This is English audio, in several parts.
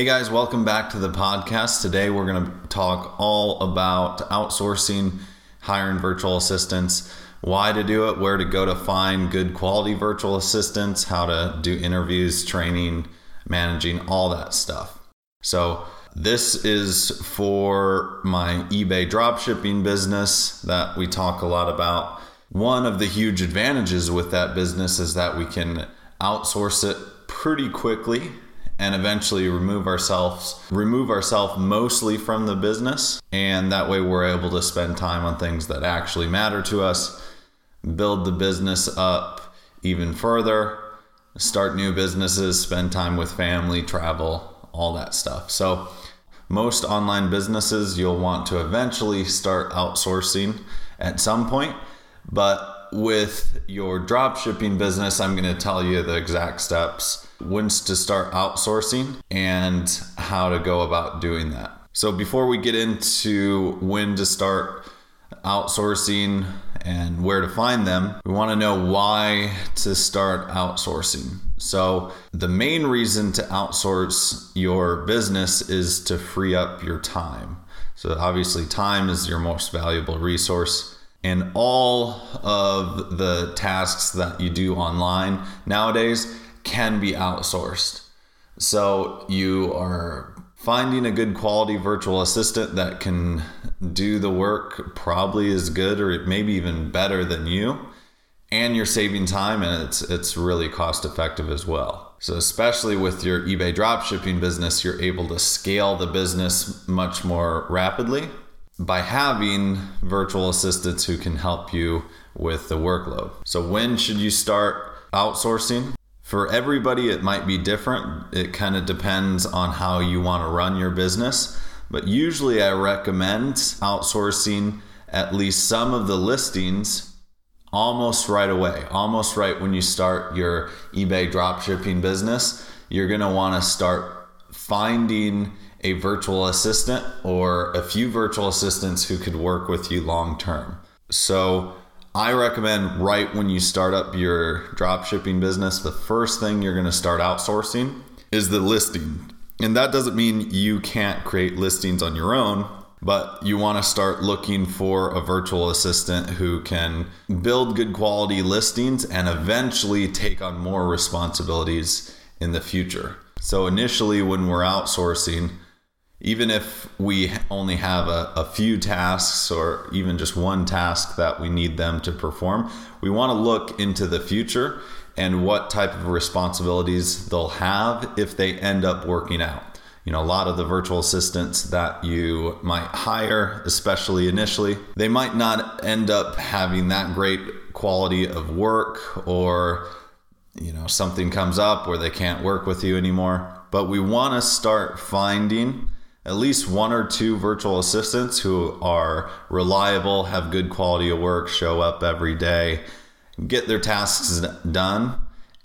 Hey guys, welcome back to the podcast. Today we're going to talk all about outsourcing, hiring virtual assistants, why to do it, where to go to find good quality virtual assistants, how to do interviews, training, managing, all that stuff. So, this is for my eBay dropshipping business that we talk a lot about. One of the huge advantages with that business is that we can outsource it pretty quickly and eventually remove ourselves remove ourselves mostly from the business. And that way we're able to spend time on things that actually matter to us build the business up even further start new businesses spend time with family travel all that stuff. So most online businesses you'll want to eventually start outsourcing at some point. But with your drop shipping business i'm going to tell you the exact steps when to start outsourcing and how to go about doing that. So, before we get into when to start outsourcing and where to find them, we want to know why to start outsourcing. So, the main reason to outsource your business is to free up your time. So, obviously, time is your most valuable resource. And all of the tasks that you do online nowadays can be outsourced. So you are finding a good quality virtual assistant that can do the work probably as good or maybe even better than you and you're saving time and it's it's really cost effective as well. So especially with your eBay dropshipping business, you're able to scale the business much more rapidly by having virtual assistants who can help you with the workload. So when should you start outsourcing? For everybody, it might be different. It kind of depends on how you want to run your business. But usually, I recommend outsourcing at least some of the listings almost right away, almost right when you start your eBay dropshipping business. You're going to want to start finding a virtual assistant or a few virtual assistants who could work with you long term. So, I recommend right when you start up your drop shipping business, the first thing you're going to start outsourcing is the listing. And that doesn't mean you can't create listings on your own, but you want to start looking for a virtual assistant who can build good quality listings and eventually take on more responsibilities in the future. So, initially, when we're outsourcing, even if we only have a, a, few tasks or even just one task that we need them to perform, we want to look into the future and what type of responsibilities they'll have if they end up working out. You know, a lot of the virtual assistants that you might hire, especially initially, they might not end up having that great quality of work or, you know, something comes up where they can't work with you anymore. But we want to start finding at least one or two virtual assistants who are reliable, have good quality of work, show up every day, get their tasks done,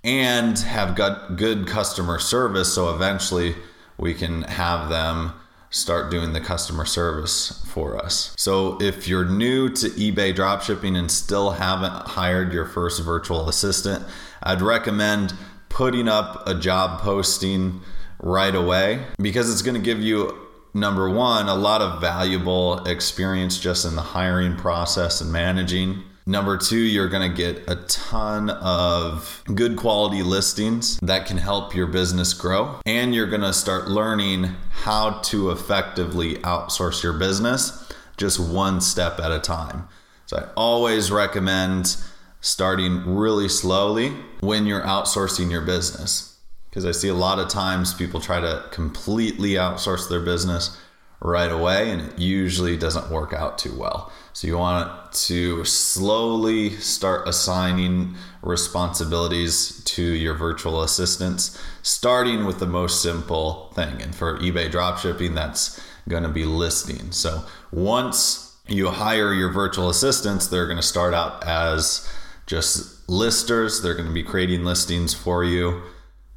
and have good, good customer service. So eventually we can have them start doing the customer service for us. So if you're new to eBay dropshipping and still haven't hired your first virtual assistant, I'd recommend putting up a job posting right away because it's going to give you number one, a lot of valuable experience just in the hiring process and managing. Number two, you're going to get a ton of good quality listings that can help your business grow. And you're going to start learning how to effectively outsource your business just one step at a time. So I always recommend starting really slowly when you're outsourcing your business because I see a lot of times people try to completely outsource their business right away and it usually doesn't work out too well. So you want to slowly start assigning responsibilities to your virtual assistants, starting with the most simple thing. And for eBay dropshipping, that's going to be listing. So once you hire your virtual assistants, they're going to start out as just listers. They're going to be creating listings for you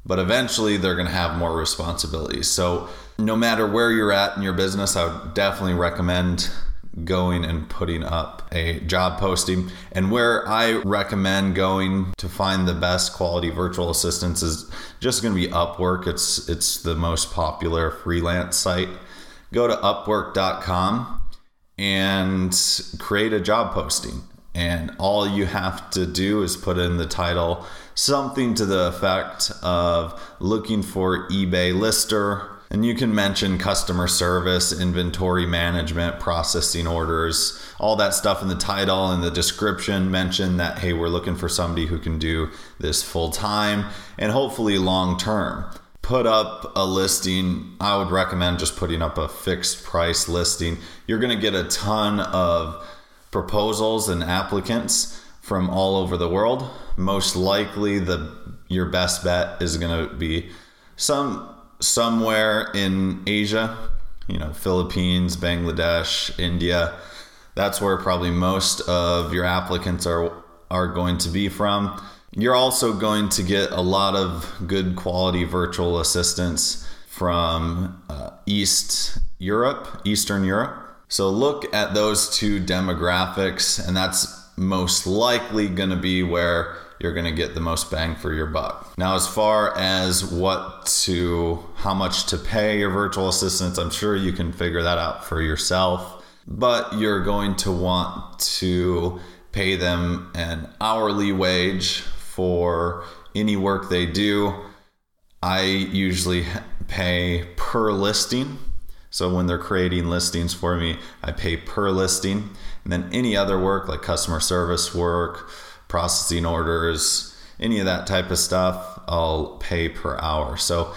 but eventually they're going to have more responsibilities. So, no matter where you're at in your business, I would definitely recommend going and putting up a job posting. And where I recommend going to find the best quality virtual assistants is just going to be Upwork. It's it's the most popular freelance site. Go to upwork.com and create a job posting. And all you have to do is put in the title something to the effect of looking for eBay lister and you can mention customer service, inventory management, processing orders, all that stuff in the title and the description. Mention that, hey, we're looking for somebody who can do this full time and hopefully long term. Put up a listing. I would recommend just putting up a fixed price listing. You're going to get a ton of proposals and applicants from all over the world. Most likely, the your best bet is going to be some somewhere in Asia, you know, Philippines, Bangladesh, India. That's where probably most of your applicants are are going to be from. You're also going to get a lot of good quality virtual assistants from uh, East Europe, Eastern Europe. So look at those two demographics, and that's most likely going to be where you're going to get the most bang for your buck. Now, as far as what to, how much to pay your virtual assistants, I'm sure you can figure that out for yourself, but you're going to want to pay them an hourly wage for any work they do. I usually pay per listing. So when they're creating listings for me, I pay per listing. And then any other work like customer service work, processing orders, any of that type of stuff, I'll pay per hour. So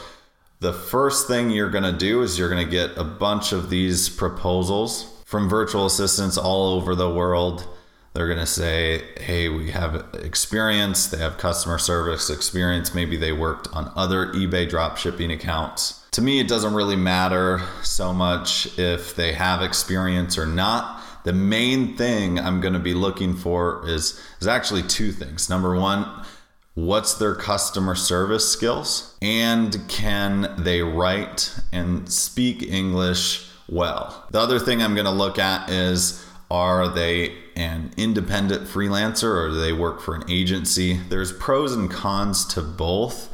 the first thing you're going to do is you're going to get a bunch of these proposals from virtual assistants all over the world. They're going to say, hey, we have experience. They have customer service experience. Maybe they worked on other eBay drop shipping accounts. To me, it doesn't really matter so much if they have experience or not the main thing I'm going to be looking for is is actually two things. Number one, what's their customer service skills and can they write and speak English well. The other thing I'm going to look at is are they an independent freelancer or do they work for an agency? There's pros and cons to both.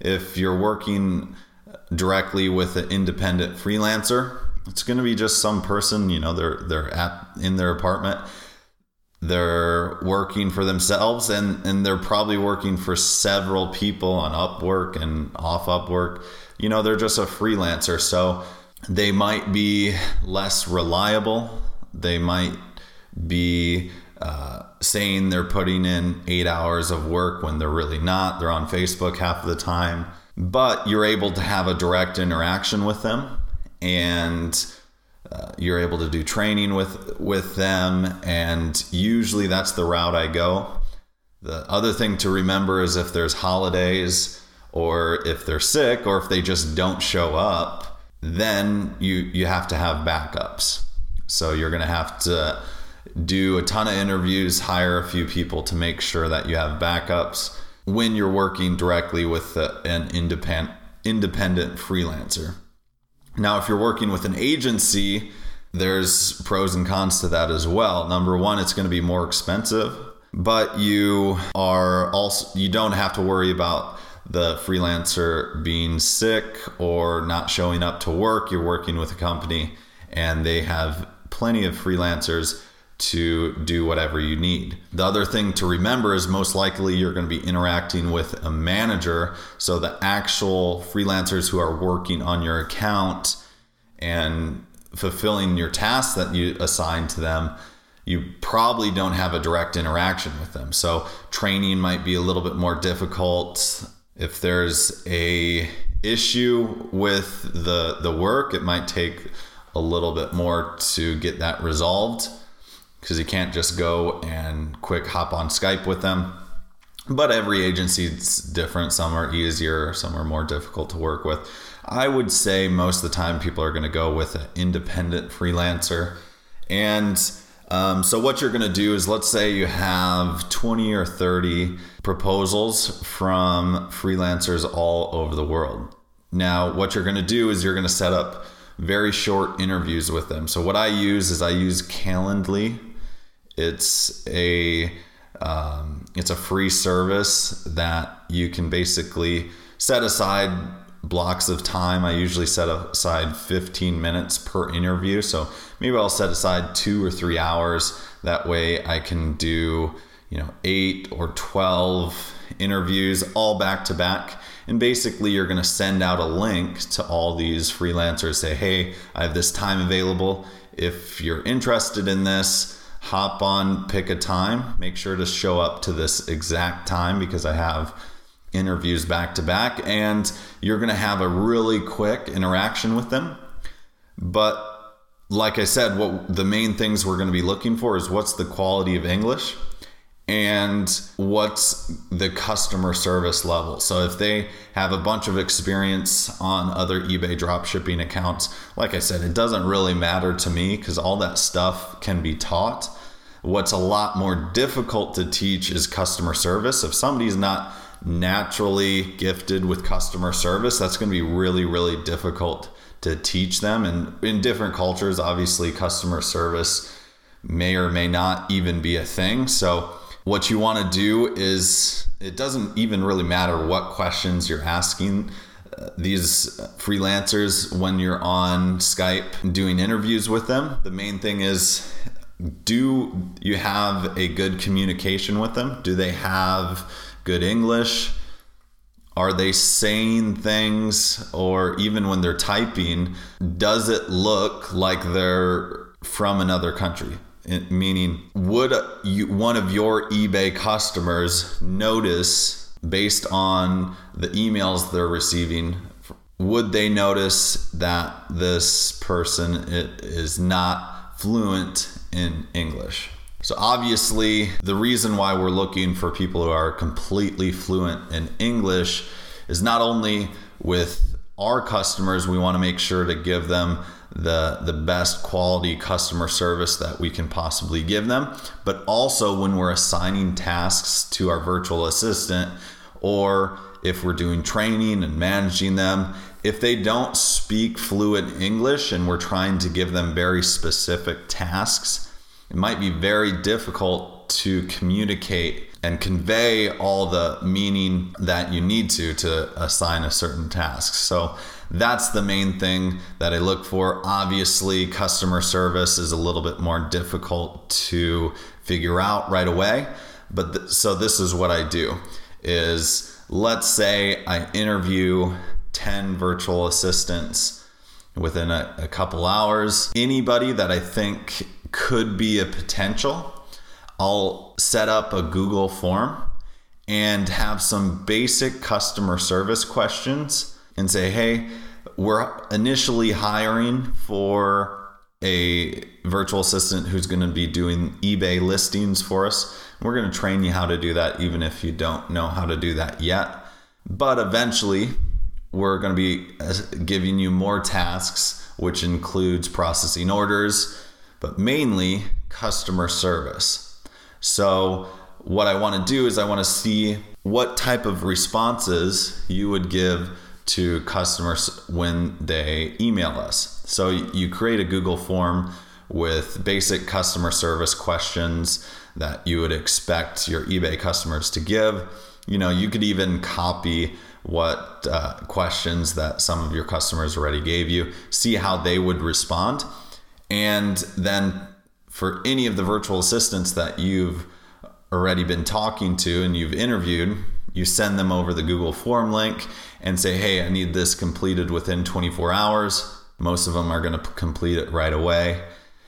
If you're working directly with an independent freelancer, it's going to be just some person, you know, they're they're at in their apartment. They're working for themselves and and they're probably working for several people on Upwork and off Upwork. You know, they're just a freelancer, so they might be less reliable. They might be uh, saying they're putting in eight hours of work when they're really not. They're on Facebook half of the time, but you're able to have a direct interaction with them and uh, you're able to do training with with them and usually that's the route I go. The other thing to remember is if there's holidays or if they're sick or if they just don't show up, then you you have to have backups. So you're going to have to do a ton of interviews, hire a few people to make sure that you have backups when you're working directly with an independent independent freelancer. Now, if you're working with an agency, there's pros and cons to that as well. Number one, it's going to be more expensive, but you are also you don't have to worry about the freelancer being sick or not showing up to work. You're working with a company and they have plenty of freelancers to do whatever you need. The other thing to remember is most likely you're going to be interacting with a manager. So the actual freelancers who are working on your account and fulfilling your tasks that you assign to them, you probably don't have a direct interaction with them. So training might be a little bit more difficult. If there's a issue with the the work, it might take a little bit more to get that resolved because you can't just go and quick hop on Skype with them. But every agency is different. Some are easier, some are more difficult to work with. I would say most of the time people are going to go with an independent freelancer. And um, so, what you're going to do is let's say you have 20 or 30 proposals from freelancers all over the world. Now, what you're going to do is you're going to set up very short interviews with them. So what I use is I use Calendly. It's a um, it's a free service that you can basically set aside blocks of time. I usually set aside 15 minutes per interview. So maybe I'll set aside two or three hours. That way I can do, you know, eight or 12 interviews all back to back. And basically, you're going to send out a link to all these freelancers, say, hey, I have this time available. If you're interested in this, hop on, pick a time. Make sure to show up to this exact time because I have interviews back to back, and you're going to have a really quick interaction with them. But like I said, what the main things we're going to be looking for is what's the quality of English and what's the customer service level. So if they have a bunch of experience on other eBay dropshipping accounts, like I said, it doesn't really matter to me because all that stuff can be taught. What's a lot more difficult to teach is customer service. If somebody's not naturally gifted with customer service, that's going to be really, really difficult to teach them. And in different cultures, obviously, customer service may or may not even be a thing. So, what you want to do is it doesn't even really matter what questions you're asking uh, these freelancers when you're on Skype doing interviews with them. The main thing is do you have a good communication with them? Do they have good English? Are they saying things, or even when they're typing, does it look like they're from another country? Meaning, would you, one of your eBay customers notice based on the emails they're receiving? Would they notice that this person is not fluent in English? So, obviously, the reason why we're looking for people who are completely fluent in English is not only with our customers, we want to make sure to give them the, the best quality customer service that we can possibly give them, but also when we're assigning tasks to our virtual assistant or if we're doing training and managing them, if they don't speak fluent English and we're trying to give them very specific tasks, it might be very difficult to communicate and convey all the meaning that you need to to assign a certain task. So that's the main thing that I look for. Obviously, customer service is a little bit more difficult to figure out right away, but th- so this is what I do is let's say I interview 10 virtual assistants within a, a couple hours. Anybody that I think could be a potential, I'll set up a Google form and have some basic customer service questions and say, hey, we're initially hiring for a virtual assistant who's going to be doing eBay listings for us. We're going to train you how to do that, even if you don't know how to do that yet. But eventually, we're going to be uh, giving you more tasks, which includes processing orders, but mainly customer service. So, what I want to do is I want to see what type of responses you would give to customers when they email us. So, you create a Google form with basic customer service questions that you would expect your eBay customers to give. You know, you could even copy what uh, questions that some of your customers already gave you, see how they would respond. And then for any of the virtual assistants that you've already been talking to and you've interviewed, you send them over the Google form link and say, hey, I need this completed within 24 hours. Most of them are going to complete it right away.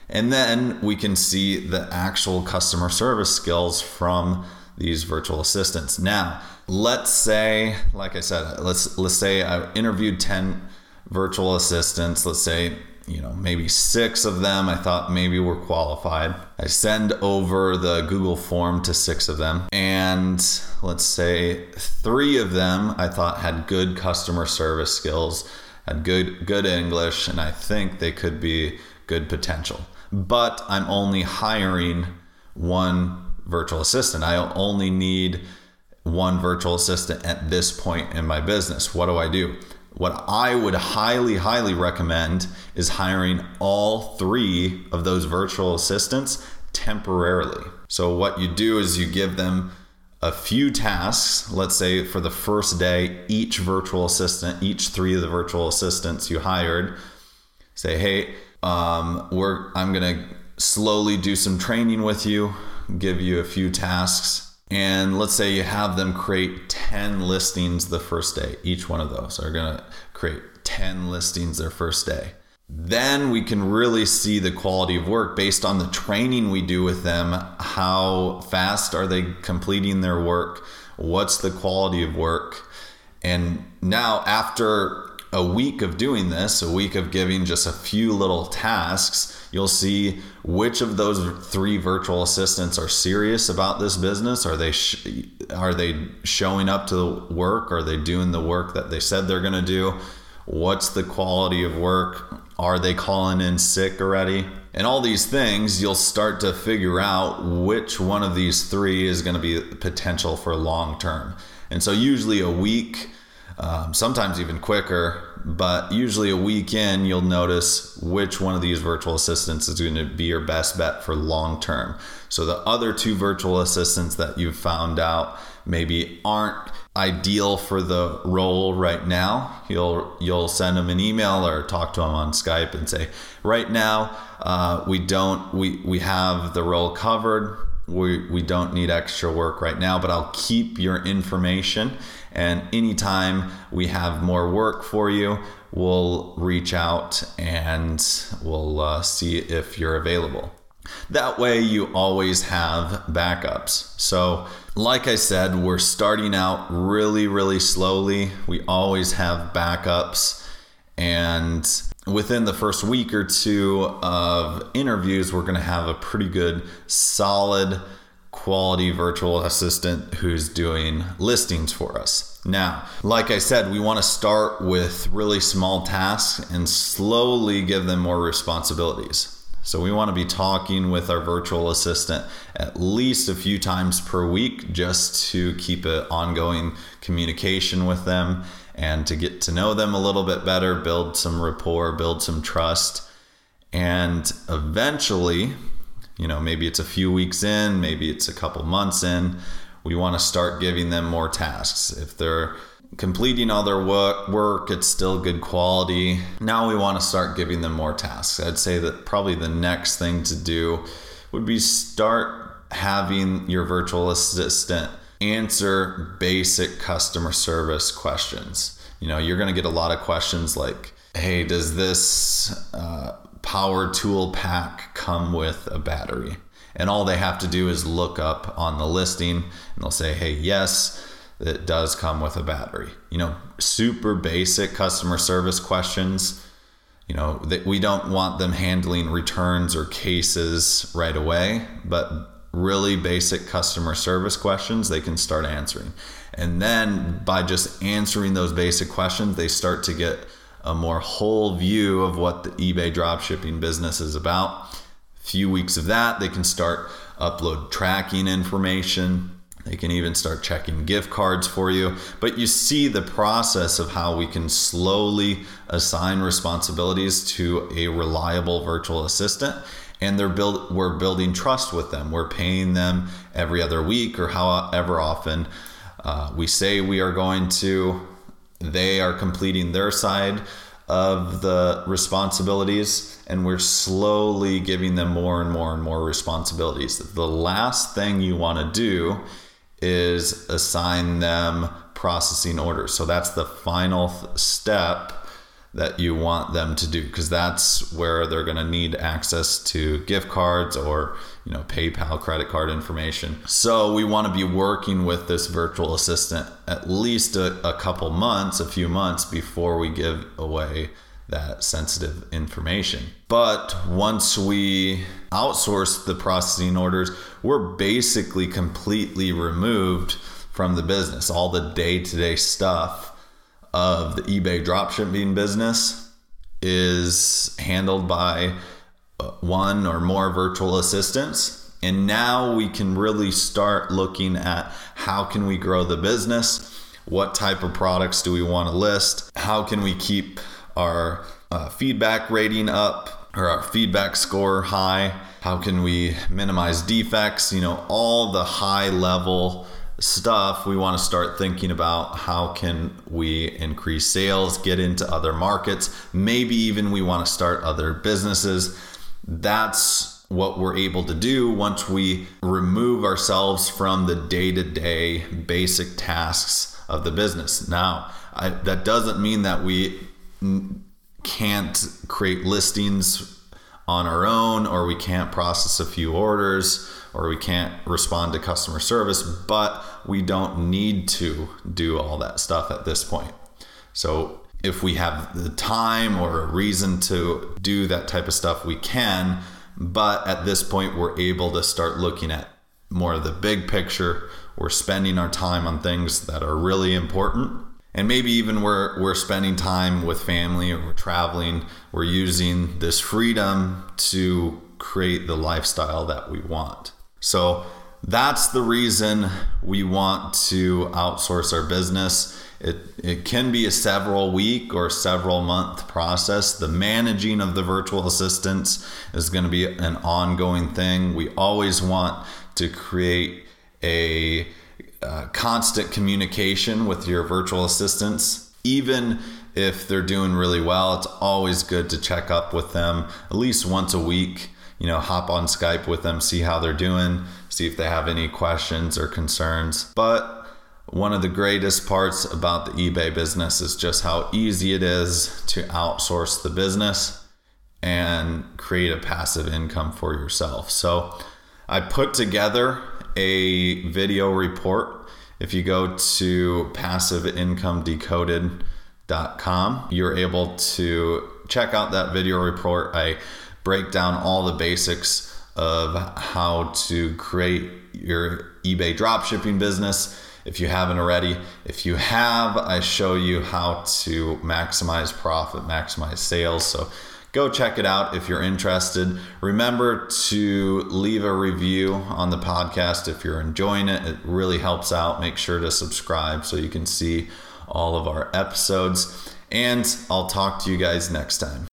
And then we can see the actual customer service skills from these virtual assistants. Now, let's say, like I said, let's let's say I interviewed 10 virtual assistants. Let's say, you know, maybe six of them I thought maybe were qualified. I send over the Google form to six of them. And let's say three of them I thought had good customer service skills, had good good English, and I think they could be good potential. But I'm only hiring one virtual assistant. I only need one virtual assistant at this point in my business. What do I do? What I would highly, highly recommend is hiring all three of those virtual assistants temporarily. So, what you do is you give them a few tasks. Let's say for the first day, each virtual assistant, each three of the virtual assistants you hired, say, hey, um, we're, I'm going to slowly do some training with you, give you a few tasks. And let's say you have them create 10 listings the first day. Each one of those are going to create 10 listings their first day then we can really see the quality of work based on the training we do with them. How fast are they completing their work? What's the quality of work? And now, after a week of doing this, a week of giving just a few little tasks, you'll see which of those three virtual assistants are serious about this business. Are they sh- are they showing up to the work? Are they doing the work that they said they're going to do? What's the quality of work? Are they calling in sick already? And all these things, you'll start to figure out which one of these three is going to be potential for long term. And so, usually a week, um, sometimes even quicker, but usually a week in, you'll notice which one of these virtual assistants is going to be your best bet for long term. So, the other two virtual assistants that you've found out maybe aren't ideal for the role right now, you'll you'll send them an email or talk to them on Skype and say, right now uh, we don't we we have the role covered. We we don't need extra work right now, but I'll keep your information. And anytime we have more work for you, we'll reach out and we'll uh, see if you're available. That way, you always have backups. So, like I said, we're starting out really, really slowly. We always have backups. And within the first week or two of interviews, we're going to have a pretty good, solid, quality virtual assistant who's doing listings for us. Now, like I said, we want to start with really small tasks and slowly give them more responsibilities. So we want to be talking with our virtual assistant at least a few times per week just to keep an ongoing communication with them and to get to know them a little bit better, build some rapport, build some trust. And eventually, you know, maybe it's a few weeks in, maybe it's a couple months in, we want to start giving them more tasks. If they're completing all their work, work, it's still good quality. Now we want to start giving them more tasks. I'd say that probably the next thing to do would be start having your virtual assistant answer basic customer service questions. You know, you're going to get a lot of questions like, hey, does this uh, power tool pack come with a battery? And all they have to do is look up on the listing and they'll say, hey, yes it does come with a battery. You know, super basic customer service questions. You know, that we don't want them handling returns or cases right away, but really basic customer service questions they can start answering. And then by just answering those basic questions, they start to get a more whole view of what the eBay dropshipping business is about. A few weeks of that, they can start upload tracking information they can even start checking gift cards for you. But you see the process of how we can slowly assign responsibilities to a reliable virtual assistant. And they're build, we're building trust with them. We're paying them every other week or however often uh, we say we are going to. They are completing their side of the responsibilities and we're slowly giving them more and more and more responsibilities. The last thing you want to do is assign them processing orders. So that's the final step that you want them to do because that's where they're going to need access to gift cards or you know PayPal credit card information. So we want to be working with this virtual assistant at least a, a couple months, a few months before we give away that sensitive information. But once we outsource the processing orders, we're basically completely removed from the business. All the day to day stuff of the eBay dropshipping business is handled by uh, one or more virtual assistants. And now we can really start looking at how can we grow the business What type of products do we want to list? How can we keep our uh, feedback rating up or our feedback score high? How can we minimize defects? You know, all the high level stuff we want to start thinking about how can we increase sales get into other markets maybe even we want to start other businesses. That's what we're able to do once we remove ourselves from the day-to-day basic tasks of the business. Now I, that doesn't mean that we can't create listings on our own or we can't process a few orders or we can't respond to customer service, but we don't need to do all that stuff at this point. So if we have the time or a reason to do that type of stuff, we can. But at this point, we're able to start looking at more of the big picture. We're spending our time on things that are really important. And maybe even we're, we're spending time with family or we're traveling. We're using this freedom to create the lifestyle that we want. So that's the reason we want to outsource our business. It, it can be a several week or several month process. The managing of the virtual assistants is going to be an ongoing thing. We always want to create a, a constant communication with your virtual assistants, even if they're doing really well. It's always good to check up with them at least once a week you know, hop on Skype with them, see how they're doing, see if they have any questions or concerns. But one of the greatest parts about the eBay business is just how easy it is to outsource the business and create a passive income for yourself. So I put together a video report. If you go to passiveincomeDecoded.com, you're able to check out that video report. I break down all the basics of how to create your eBay dropshipping business if you haven't already. If you have, I show you how to maximize profit, maximize sales. So go check it out if you're interested. Remember to leave a review on the podcast if you're enjoying it. It really helps out. Make sure to subscribe so you can see all of our episodes. And I'll talk to you guys next time.